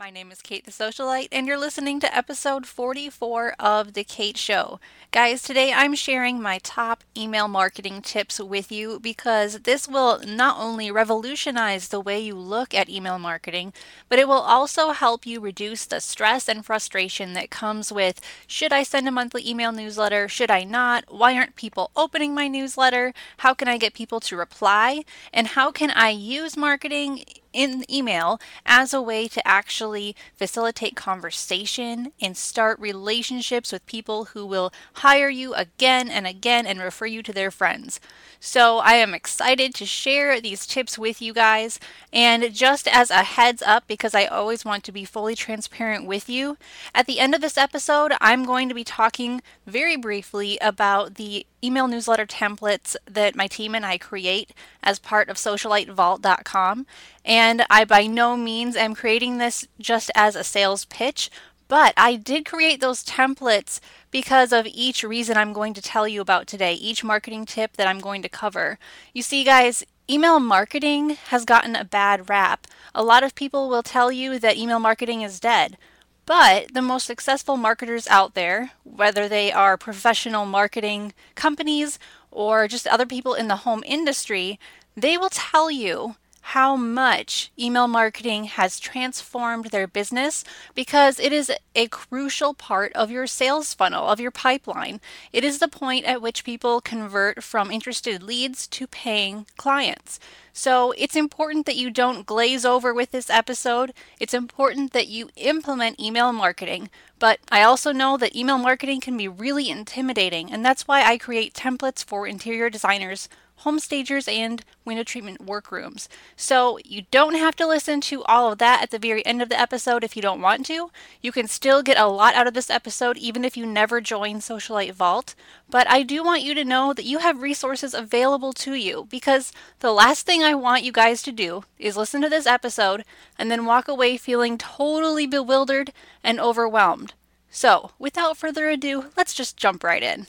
My name is Kate the Socialite, and you're listening to episode 44 of The Kate Show. Guys, today I'm sharing my top email marketing tips with you because this will not only revolutionize the way you look at email marketing, but it will also help you reduce the stress and frustration that comes with should I send a monthly email newsletter? Should I not? Why aren't people opening my newsletter? How can I get people to reply? And how can I use marketing in email as a way to actually facilitate conversation and start relationships with people who will hire you again and again and refer you to their friends. So, I am excited to share these tips with you guys. And just as a heads up, because I always want to be fully transparent with you, at the end of this episode, I'm going to be talking very briefly about the email newsletter templates that my team and I create as part of socialitevault.com. And I by no means am creating this just as a sales pitch, but I did create those templates because of each reason I'm going to tell you about today, each marketing tip that I'm going to cover. You see, guys, email marketing has gotten a bad rap. A lot of people will tell you that email marketing is dead. But the most successful marketers out there, whether they are professional marketing companies or just other people in the home industry, they will tell you how much email marketing has transformed their business because it is a crucial part of your sales funnel, of your pipeline. It is the point at which people convert from interested leads to paying clients. So it's important that you don't glaze over with this episode. It's important that you implement email marketing. But I also know that email marketing can be really intimidating, and that's why I create templates for interior designers home stagers, and window treatment workrooms. So you don't have to listen to all of that at the very end of the episode if you don't want to. You can still get a lot out of this episode even if you never join Socialite Vault. But I do want you to know that you have resources available to you because the last thing I want you guys to do is listen to this episode and then walk away feeling totally bewildered and overwhelmed. So, without further ado, let's just jump right in.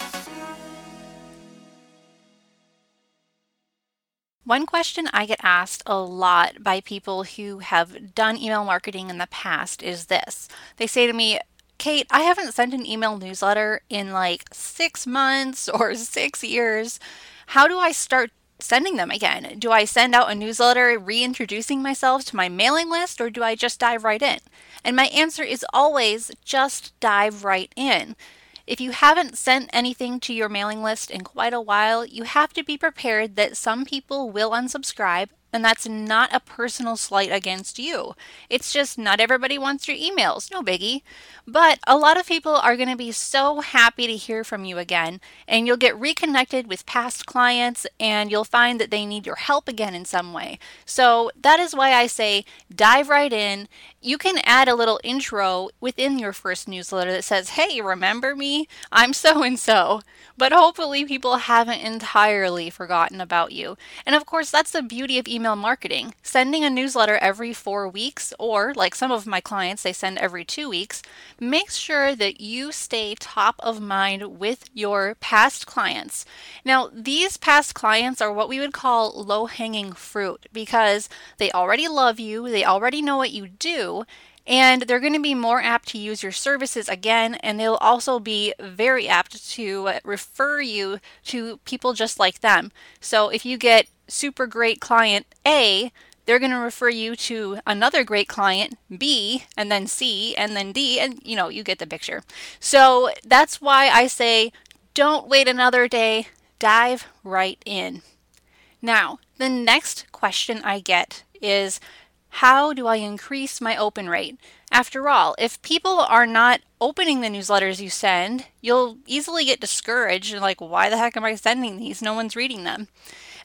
One question I get asked a lot by people who have done email marketing in the past is this. They say to me, Kate, I haven't sent an email newsletter in like six months or six years. How do I start sending them again? Do I send out a newsletter reintroducing myself to my mailing list or do I just dive right in? And my answer is always just dive right in. If you haven't sent anything to your mailing list in quite a while, you have to be prepared that some people will unsubscribe and that's not a personal slight against you. It's just not everybody wants your emails, no biggie. But a lot of people are going to be so happy to hear from you again, and you'll get reconnected with past clients, and you'll find that they need your help again in some way. So that is why I say dive right in. You can add a little intro within your first newsletter that says, Hey, remember me? I'm so and so. But hopefully, people haven't entirely forgotten about you. And of course, that's the beauty of email marketing. Sending a newsletter every four weeks, or like some of my clients, they send every two weeks, makes sure that you stay top of mind with your past clients. Now, these past clients are what we would call low hanging fruit because they already love you, they already know what you do and they're going to be more apt to use your services again and they'll also be very apt to uh, refer you to people just like them. So if you get super great client a they're going to refer you to another great client b and then c and then d and you know you get the picture. So that's why i say don't wait another day. Dive right in. Now the next question i get is how do I increase my open rate? After all, if people are not opening the newsletters you send, you'll easily get discouraged and like, why the heck am I sending these? No one's reading them.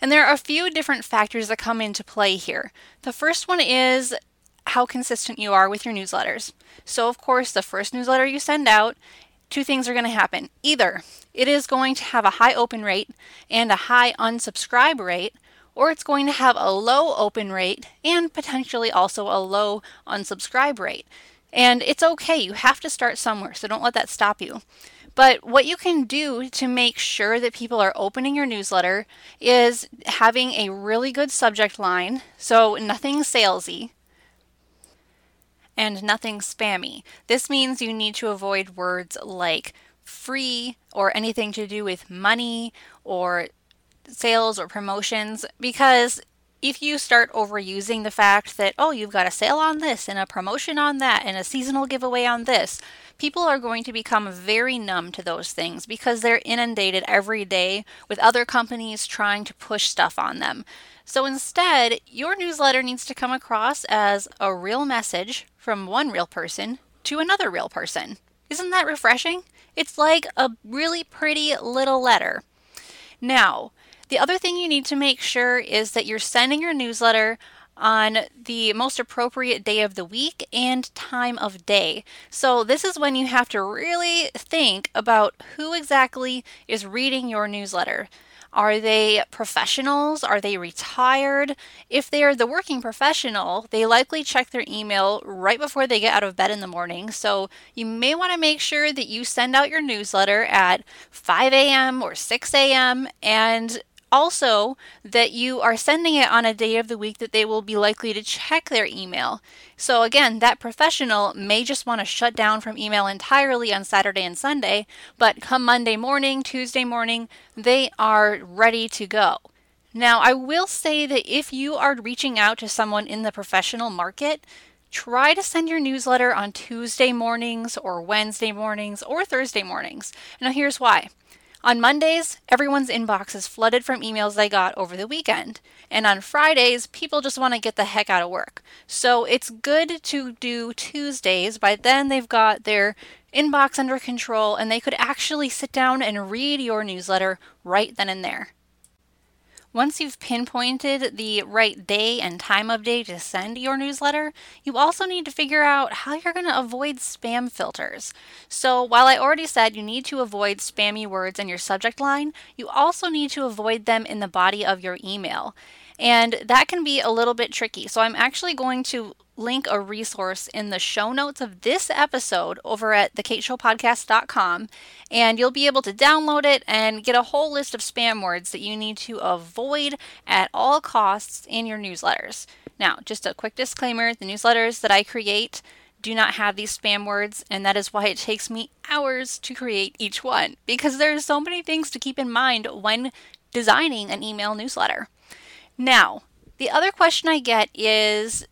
And there are a few different factors that come into play here. The first one is how consistent you are with your newsletters. So, of course, the first newsletter you send out, two things are going to happen. Either it is going to have a high open rate and a high unsubscribe rate, or it's going to have a low open rate and potentially also a low unsubscribe rate. And it's okay, you have to start somewhere, so don't let that stop you. But what you can do to make sure that people are opening your newsletter is having a really good subject line, so nothing salesy and nothing spammy. This means you need to avoid words like free or anything to do with money or sales or promotions because if you start overusing the fact that, oh, you've got a sale on this and a promotion on that and a seasonal giveaway on this, people are going to become very numb to those things because they're inundated every day with other companies trying to push stuff on them. So instead, your newsletter needs to come across as a real message from one real person to another real person. Isn't that refreshing? It's like a really pretty little letter. Now, the other thing you need to make sure is that you're sending your newsletter on the most appropriate day of the week and time of day. So, this is when you have to really think about who exactly is reading your newsletter. Are they professionals? Are they retired? If they are the working professional, they likely check their email right before they get out of bed in the morning. So you may want to make sure that you send out your newsletter at 5 a.m. or 6 a.m. and also, that you are sending it on a day of the week that they will be likely to check their email. So, again, that professional may just want to shut down from email entirely on Saturday and Sunday, but come Monday morning, Tuesday morning, they are ready to go. Now, I will say that if you are reaching out to someone in the professional market, try to send your newsletter on Tuesday mornings or Wednesday mornings or Thursday mornings. Now, here's why. On Mondays, everyone's inbox is flooded from emails they got over the weekend. And on Fridays, people just want to get the heck out of work. So it's good to do Tuesdays. By then, they've got their inbox under control and they could actually sit down and read your newsletter right then and there. Once you've pinpointed the right day and time of day to send your newsletter, you also need to figure out how you're going to avoid spam filters. So, while I already said you need to avoid spammy words in your subject line, you also need to avoid them in the body of your email. And that can be a little bit tricky. So, I'm actually going to link a resource in the show notes of this episode over at thekateshowpodcast.com, and you'll be able to download it and get a whole list of spam words that you need to avoid at all costs in your newsletters. Now, just a quick disclaimer the newsletters that I create do not have these spam words, and that is why it takes me hours to create each one because there are so many things to keep in mind when designing an email newsletter. Now, the other question I get is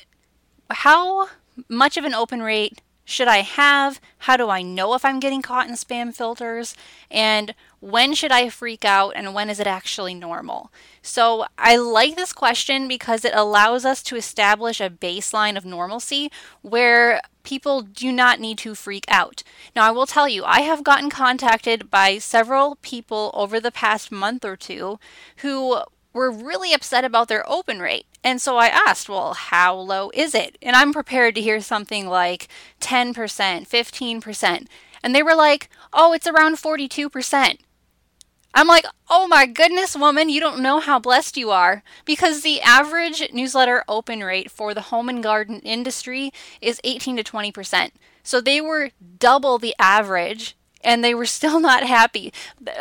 how much of an open rate should I have? How do I know if I'm getting caught in spam filters? And when should I freak out and when is it actually normal? So I like this question because it allows us to establish a baseline of normalcy where people do not need to freak out. Now, I will tell you, I have gotten contacted by several people over the past month or two who were really upset about their open rate. And so I asked, well, how low is it? And I'm prepared to hear something like 10%, 15%. And they were like, oh, it's around 42%. I'm like, oh my goodness, woman, you don't know how blessed you are. Because the average newsletter open rate for the home and garden industry is 18 to 20%. So they were double the average and they were still not happy.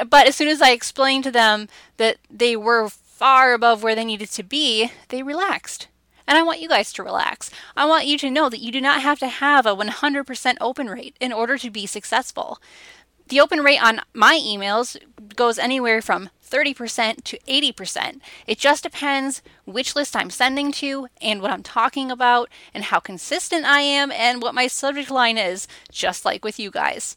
But as soon as I explained to them that they were far above where they needed to be, they relaxed. And I want you guys to relax. I want you to know that you do not have to have a 100% open rate in order to be successful. The open rate on my emails goes anywhere from 30% to 80%. It just depends which list I'm sending to and what I'm talking about and how consistent I am and what my subject line is, just like with you guys.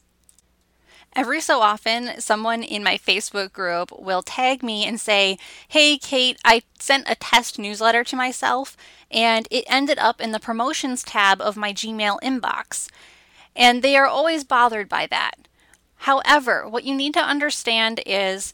Every so often, someone in my Facebook group will tag me and say, Hey, Kate, I sent a test newsletter to myself and it ended up in the promotions tab of my Gmail inbox. And they are always bothered by that. However, what you need to understand is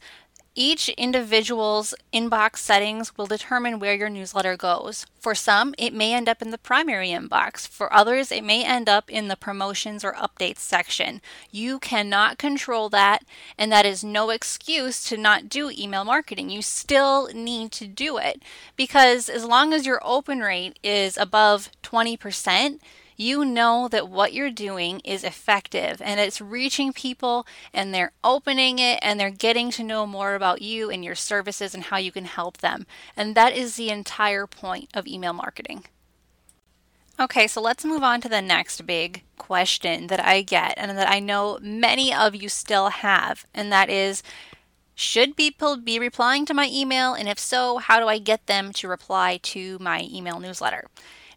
Each individual's inbox settings will determine where your newsletter goes. For some, it may end up in the primary inbox. For others, it may end up in the promotions or updates section. You cannot control that, and that is no excuse to not do email marketing. You still need to do it because as long as your open rate is above 20%, you know that what you're doing is effective and it's reaching people and they're opening it and they're getting to know more about you and your services and how you can help them. And that is the entire point of email marketing. Okay, so let's move on to the next big question that I get and that I know many of you still have, and that is should people be replying to my email? And if so, how do I get them to reply to my email newsletter?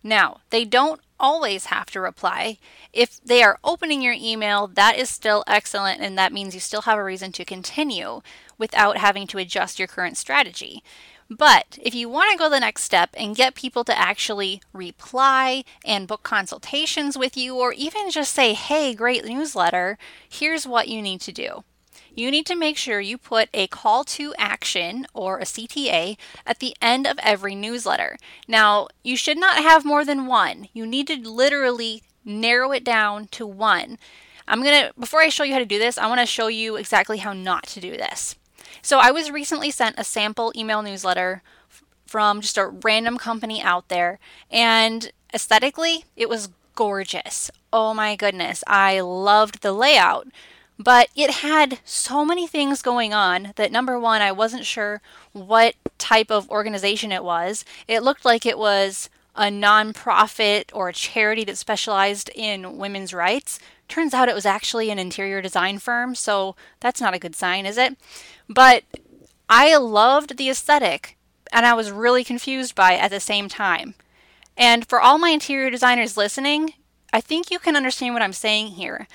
Now, they don't always have to reply. If they are opening your email, that is still excellent, and that means you still have a reason to continue without having to adjust your current strategy. But if you want to go the next step and get people to actually reply and book consultations with you, or even just say, hey, great newsletter, here's what you need to do you need to make sure you put a call to action or a CTA at the end of every newsletter. Now, you should not have more than one. You need to literally narrow it down to one. I'm going to, before I show you how to do this, I want to show you exactly how not to do this. So, I was recently sent a sample email newsletter from just a random company out there, and aesthetically, it was gorgeous. Oh my goodness, I loved the layout. But it had so many things going on that number one, I wasn't sure what type of organization it was. It looked like it was a nonprofit or a charity that specialized in women's rights. Turns out it was actually an interior design firm, so that's not a good sign, is it? But I loved the aesthetic and I was really confused by it at the same time. And for all my interior designers listening, I think you can understand what I'm saying here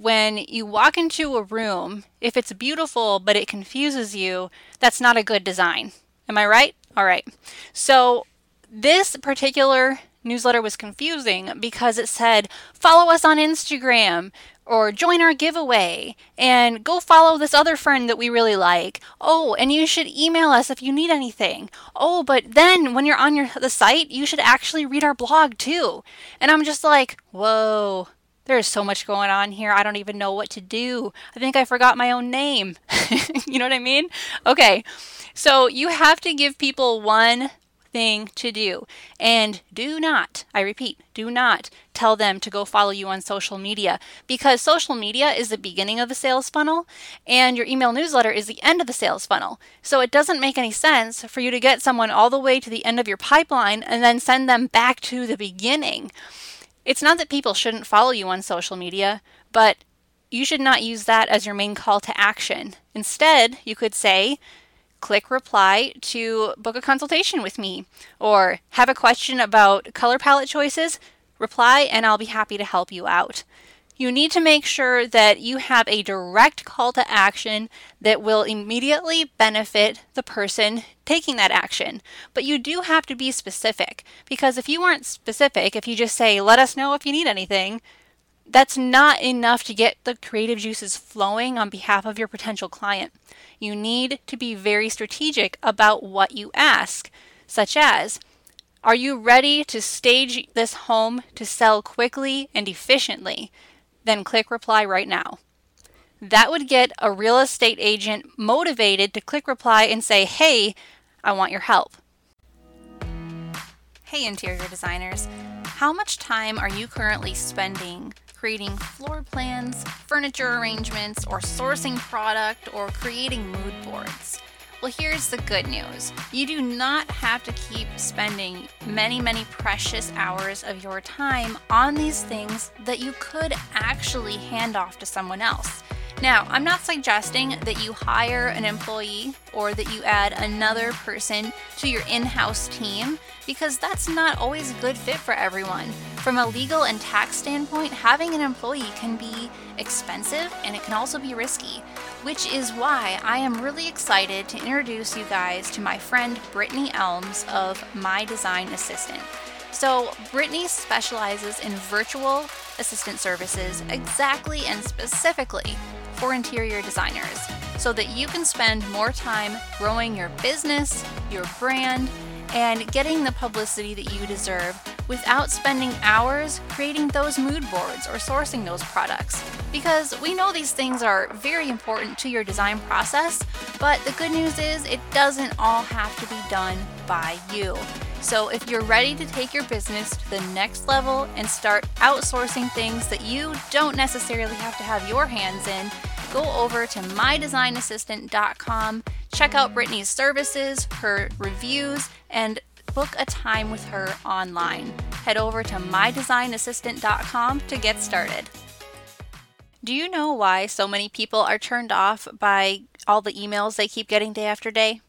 when you walk into a room, if it's beautiful but it confuses you, that's not a good design. Am I right? All right. So this particular newsletter was confusing because it said, follow us on Instagram or join our giveaway and go follow this other friend that we really like. Oh, and you should email us if you need anything. Oh, but then when you're on your the site, you should actually read our blog too. And I'm just like, "Whoa, there's so much going on here. I don't even know what to do. I think I forgot my own name. you know what I mean? Okay. So you have to give people one thing to do. And do not, I repeat, do not tell them to go follow you on social media because social media is the beginning of the sales funnel and your email newsletter is the end of the sales funnel. So it doesn't make any sense for you to get someone all the way to the end of your pipeline and then send them back to the beginning. It's not that people shouldn't follow you on social media, but you should not use that as your main call to action. Instead, you could say, click reply to book a consultation with me, or have a question about color palette choices, reply and I'll be happy to help you out you need to make sure that you have a direct call to action that will immediately benefit the person taking that action. But you do have to be specific because if you aren't specific, if you just say, let us know if you need anything, that's not enough to get the creative juices flowing on behalf of your potential client. You need to be very strategic about what you ask, such as, are you ready to stage this home to sell quickly and efficiently? Then click reply right now. That would get a real estate agent motivated to click reply and say, hey, I want your help. Hey, interior designers, how much time are you currently spending creating floor plans, furniture arrangements, or sourcing product or creating mood boards? Well, here's the good news you do not have to keep spending many, many precious hours of your time on these things that you could actually hand off to someone else. Now, I'm not suggesting that you hire an employee or that you add another person to your in house team because that's not always a good fit for everyone. From a legal and tax standpoint, having an employee can be expensive and it can also be risky which is why I am really excited to introduce you guys to my friend Brittany Elms of My Design Assistant. So, Brittany specializes in virtual assistant services exactly and specifically for interior designers. so that you can spend more time growing your business, your brand, and getting the publicity that you deserve without spending hours creating those mood boards or sourcing those products. Because we know these things are very important to your design process, but the good news is it doesn't all have to be done by you. So, if you're ready to take your business to the next level and start outsourcing things that you don't necessarily have to have your hands in, go over to mydesignassistant.com, check out Brittany's services, her reviews, and book a time with her online. Head over to mydesignassistant.com to get started. Do you know why so many people are turned off by all the emails they keep getting day after day?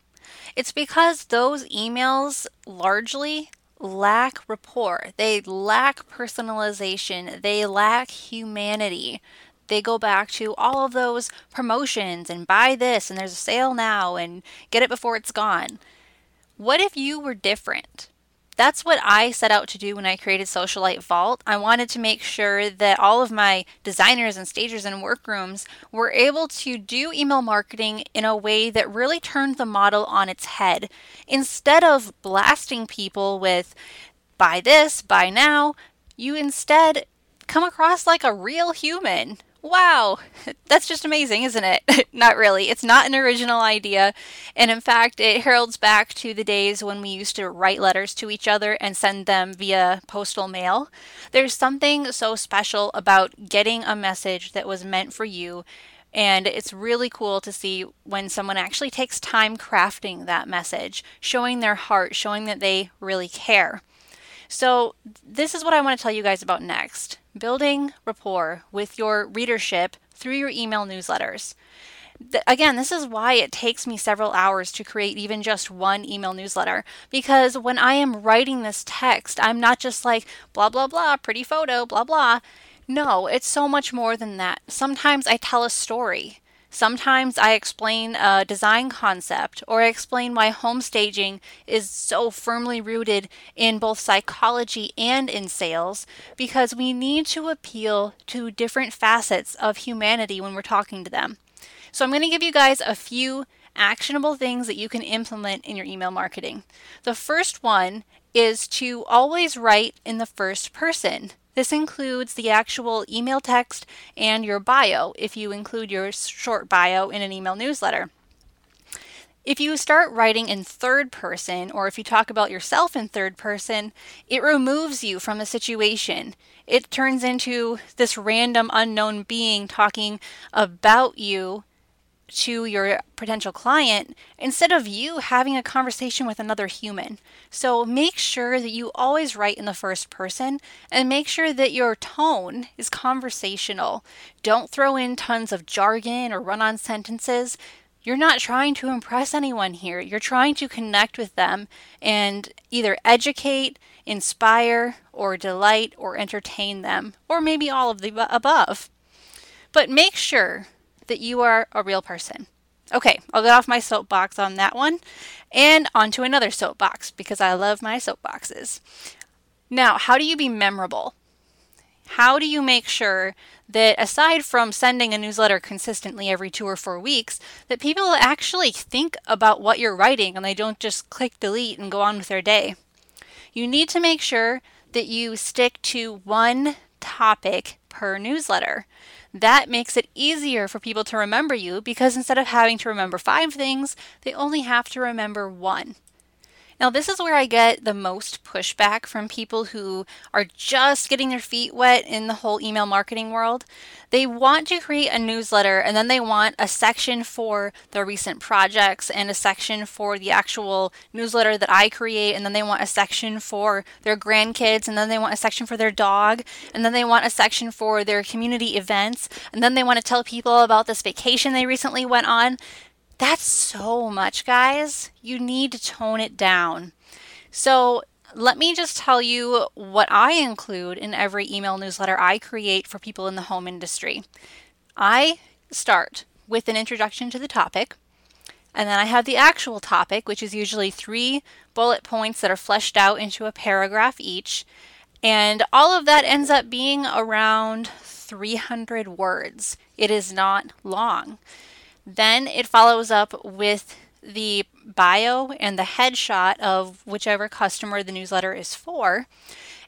It's because those emails largely lack rapport. They lack personalization. They lack humanity. They go back to all of those promotions and buy this and there's a sale now and get it before it's gone. What if you were different? That's what I set out to do when I created Socialite Vault. I wanted to make sure that all of my designers and stagers and workrooms were able to do email marketing in a way that really turned the model on its head. Instead of blasting people with, buy this, buy now, you instead come across like a real human wow, that's just amazing, isn't it? not really. It's not an original idea. And in fact, it heralds back to the days when we used to write letters to each other and send them via postal mail. There's something so special about getting a message that was meant for you. And it's really cool to see when someone actually takes time crafting that message, showing their heart, showing that they really care. So, this is what I want to tell you guys about next building rapport with your readership through your email newsletters. again, this is why it takes me several hours to create even just one email newsletter. Because when I am writing this text, I'm not just like blah, blah, blah, pretty photo, blah, blah. No, it's so much more than that. Sometimes I tell a story. Sometimes I explain a design concept or I explain why home staging is so firmly rooted in both psychology and in sales because we need to appeal to different facets of humanity when we're talking to them. So I'm going to give you guys a few actionable things that you can implement in your email marketing. The first one is to always write in the first person. This includes the actual email text and your bio if you include your short bio in an email newsletter. If you start writing in third person, or if you talk about yourself in third person, it removes you from the situation. It turns into this random unknown being talking about you to your potential client instead of you having a conversation with another human. So make sure that you always write in the first person and make sure that your tone is conversational. Don't throw in tons of jargon or run on sentences. You're not trying to impress anyone here. You're trying to connect with them and either educate, inspire, or delight or entertain them, or maybe all of the above. But make sure that you are a real person. Okay, I'll get off my soapbox on that one and onto another soapbox because I love my soapboxes. Now, how do you be memorable? How do you make sure that aside from sending a newsletter consistently every two or four weeks, that people actually think about what you're writing and they don't just click delete and go on with their day? You need to make sure that you stick to one topic per newsletter. That makes it easier for people to remember you because instead of having to remember five things, they only have to remember one. Now, this is where I get the most pushback from people who are just getting their feet wet in the whole email marketing world. They want to create a newsletter and then they want a section for their recent projects and a section for the actual newsletter that I create. And then they want a section for their grandkids and then they want a section for their dog. And then they want a section for their community events. And then they want to tell people about this vacation they recently went on. That's so much, guys. You need to tone it down. So, let me just tell you what I include in every email newsletter I create for people in the home industry. I start with an introduction to the topic, and then I have the actual topic, which is usually three bullet points that are fleshed out into a paragraph each. And all of that ends up being around 300 words. It is not long. Then it follows up with the bio and the headshot of whichever customer the newsletter is for.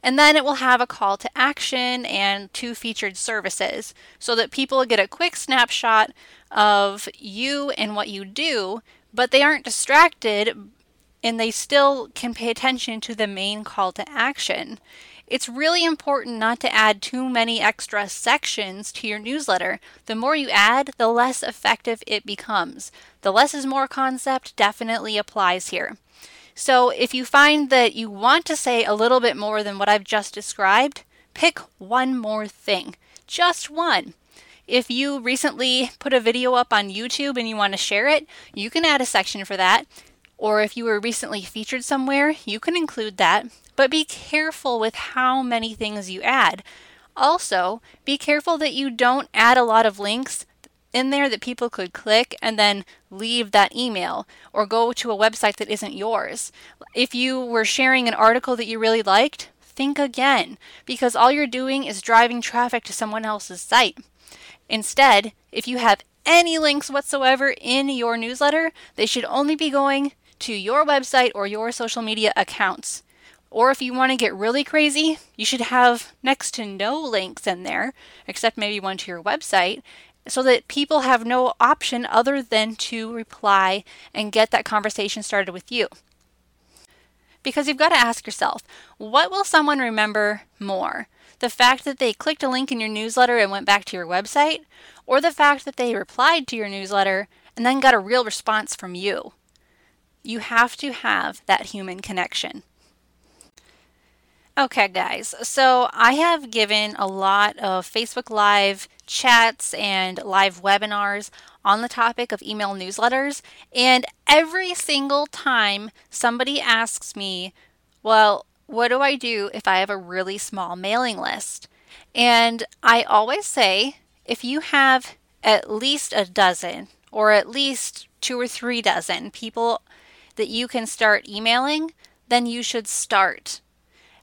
And then it will have a call to action and two featured services so that people get a quick snapshot of you and what you do, but they aren't distracted and they still can pay attention to the main call to action. It's really important not to add too many extra sections to your newsletter. The more you add, the less effective it becomes. The less is more concept definitely applies here. So if you find that you want to say a little bit more than what I've just described, pick one more thing. Just one. If you recently put a video up on YouTube and you want to share it, you can add a section for that. Or if you were recently featured somewhere, you can include that. But be careful with how many things you add. Also, be careful that you don't add a lot of links in there that people could click and then leave that email or go to a website that isn't yours. If you were sharing an article that you really liked, think again because all you're doing is driving traffic to someone else's site. Instead, if you have any links whatsoever in your newsletter, they should only be going to your website or your social media accounts. Or if you want to get really crazy, you should have next to no links in there, except maybe one to your website, so that people have no option other than to reply and get that conversation started with you. Because you've got to ask yourself, what will someone remember more? The fact that they clicked a link in your newsletter and went back to your website, or the fact that they replied to your newsletter and then got a real response from you? You have to have that human connection. Okay, guys, so I have given a lot of Facebook Live chats and live webinars on the topic of email newsletters, and every single time somebody asks me, Well, what do I do if I have a really small mailing list? And I always say, if you have at least a dozen or at least two or three dozen people that you can start emailing, then you should start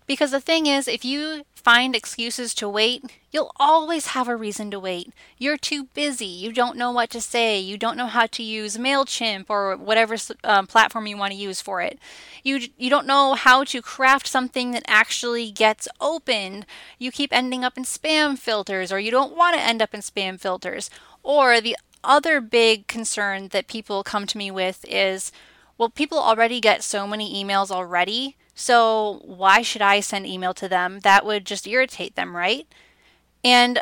because the thing is, if you find excuses to wait, you'll always have a reason to wait. You're too busy. You don't know what to say. You don't know how to use MailChimp or whatever um, platform you want to use for it. You, you don't know how to craft something that actually gets opened. You keep ending up in spam filters, or you don't want to end up in spam filters. Or the other big concern that people come to me with is well, people already get so many emails already so why should I send email to them? That would just irritate them, right? And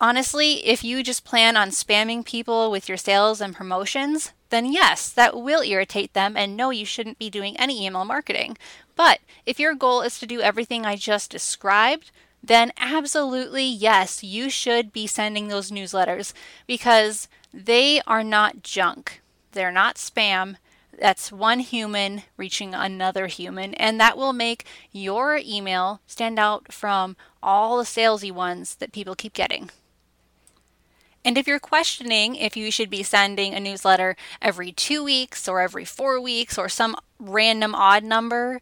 honestly, if you just plan on spamming people with your sales and promotions, then yes, that will irritate them, and no, you shouldn't be doing any email marketing. But if your goal is to do everything I just described, then absolutely yes, you should be sending those newsletters because they are not junk. They're not spam. That's one human reaching another human, and that will make your email stand out from all the salesy ones that people keep getting. And if you're questioning if you should be sending a newsletter every two weeks or every four weeks or some random odd number,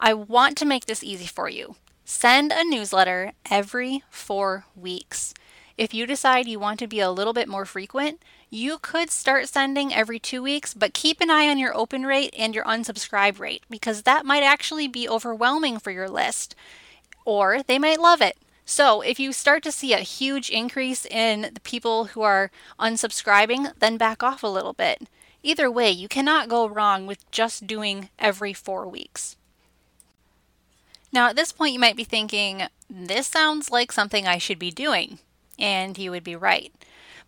I want to make this easy for you. Send a newsletter every four weeks. If you decide you want to be a little bit more frequent, you could start sending every two weeks, but keep an eye on your open rate and your unsubscribe rate because that might actually be overwhelming for your list, or they might love it. So, if you start to see a huge increase in the people who are unsubscribing, then back off a little bit. Either way, you cannot go wrong with just doing every four weeks. Now, at this point, you might be thinking, this sounds like something I should be doing. And you would be right.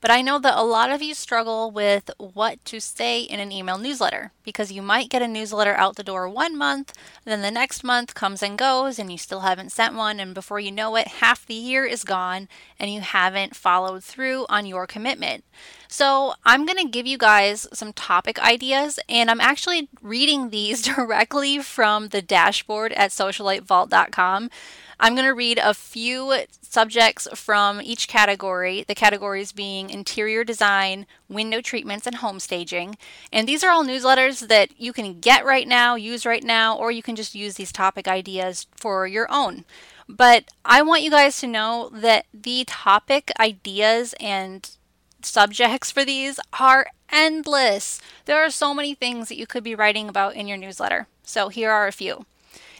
But I know that a lot of you struggle with what to say in an email newsletter because you might get a newsletter out the door one month, then the next month comes and goes, and you still haven't sent one. And before you know it, half the year is gone and you haven't followed through on your commitment. So, I'm going to give you guys some topic ideas, and I'm actually reading these directly from the dashboard at socialitevault.com. I'm going to read a few subjects from each category, the categories being interior design, window treatments, and home staging. And these are all newsletters that you can get right now, use right now, or you can just use these topic ideas for your own. But I want you guys to know that the topic ideas and subjects for these are endless. There are so many things that you could be writing about in your newsletter. So here are a few.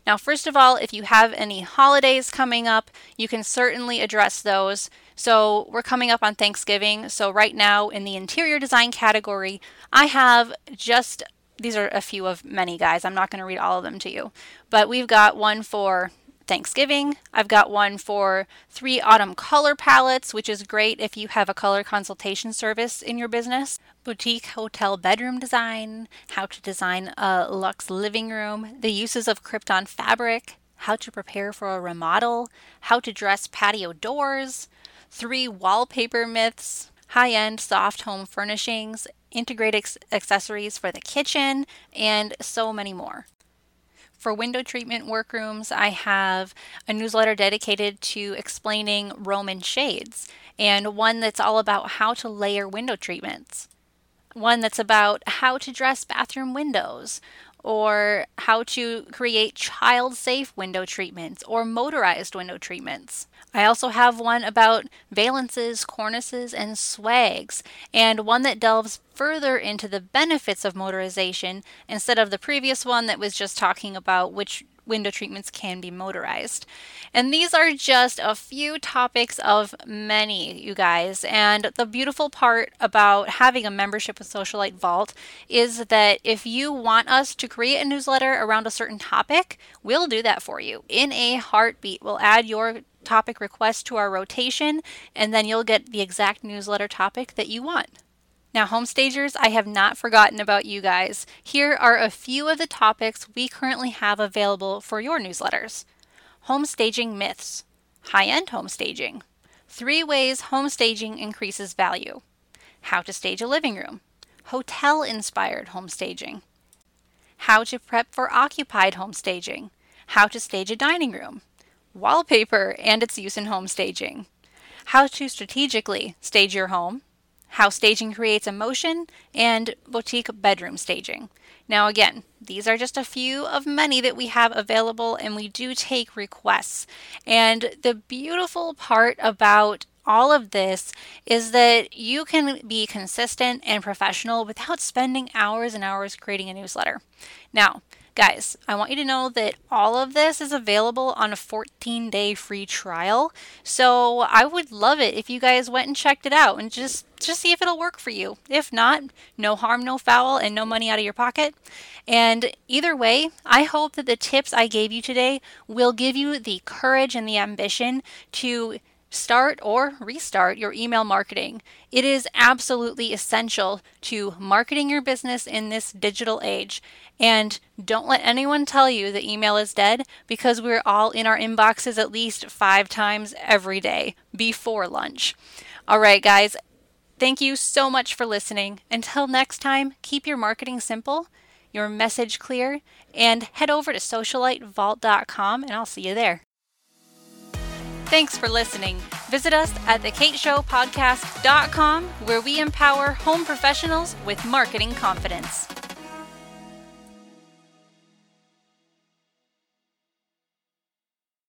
Now, first of all, if you have any holidays coming up, you can certainly address those. So, we're coming up on Thanksgiving. So, right now in the interior design category, I have just these are a few of many guys. I'm not going to read all of them to you, but we've got one for Thanksgiving. I've got one for three autumn color palettes, which is great if you have a color consultation service in your business. Boutique hotel bedroom design, how to design a luxe living room, the uses of Crypton fabric, how to prepare for a remodel, how to dress patio doors, three wallpaper myths, high end soft home furnishings, integrated accessories for the kitchen, and so many more. For window treatment workrooms, I have a newsletter dedicated to explaining Roman shades and one that's all about how to layer window treatments. One that's about how to dress bathroom windows, or how to create child safe window treatments or motorized window treatments. I also have one about valances, cornices, and swags, and one that delves further into the benefits of motorization instead of the previous one that was just talking about which window treatments can be motorized. And these are just a few topics of many, you guys. And the beautiful part about having a membership with Socialite Vault is that if you want us to create a newsletter around a certain topic, we'll do that for you in a heartbeat. We'll add your topic request to our rotation, and then you'll get the exact newsletter topic that you want. Now, homestagers, I have not forgotten about you guys. Here are a few of the topics we currently have available for your newsletters. Homestaging myths, high end homestaging, three ways homestaging increases value, how to stage a living room, hotel inspired homestaging, how to prep for occupied homestaging, how to stage a dining room, wallpaper and its use in homestaging, how to strategically stage your home how staging creates emotion, and boutique bedroom staging. Now, again, these are just a few of many that we have available, and we do take requests. And the beautiful part about all of this is that you can be consistent and professional without spending hours and hours creating a newsletter. Now, Guys, I want you to know that all of this is available on a 14 day free trial. So I would love it if you guys went and checked it out and just just see if it'll work for you. If not, no harm, no foul, and no money out of your pocket. And either way, I hope that the tips I gave you today will give you the courage and the ambition to start or restart your email marketing. It is absolutely essential to marketing your business in this digital age. And don't let anyone tell you that email is dead because we're all in our inboxes at least five times every day before lunch. All right, guys, thank you so much for listening. Until next time, keep your marketing simple, your message clear, and head over to socialitevault.com and I'll see you there. Thanks for listening. Visit us at thekateshowpodcast.com where we empower home professionals with marketing confidence.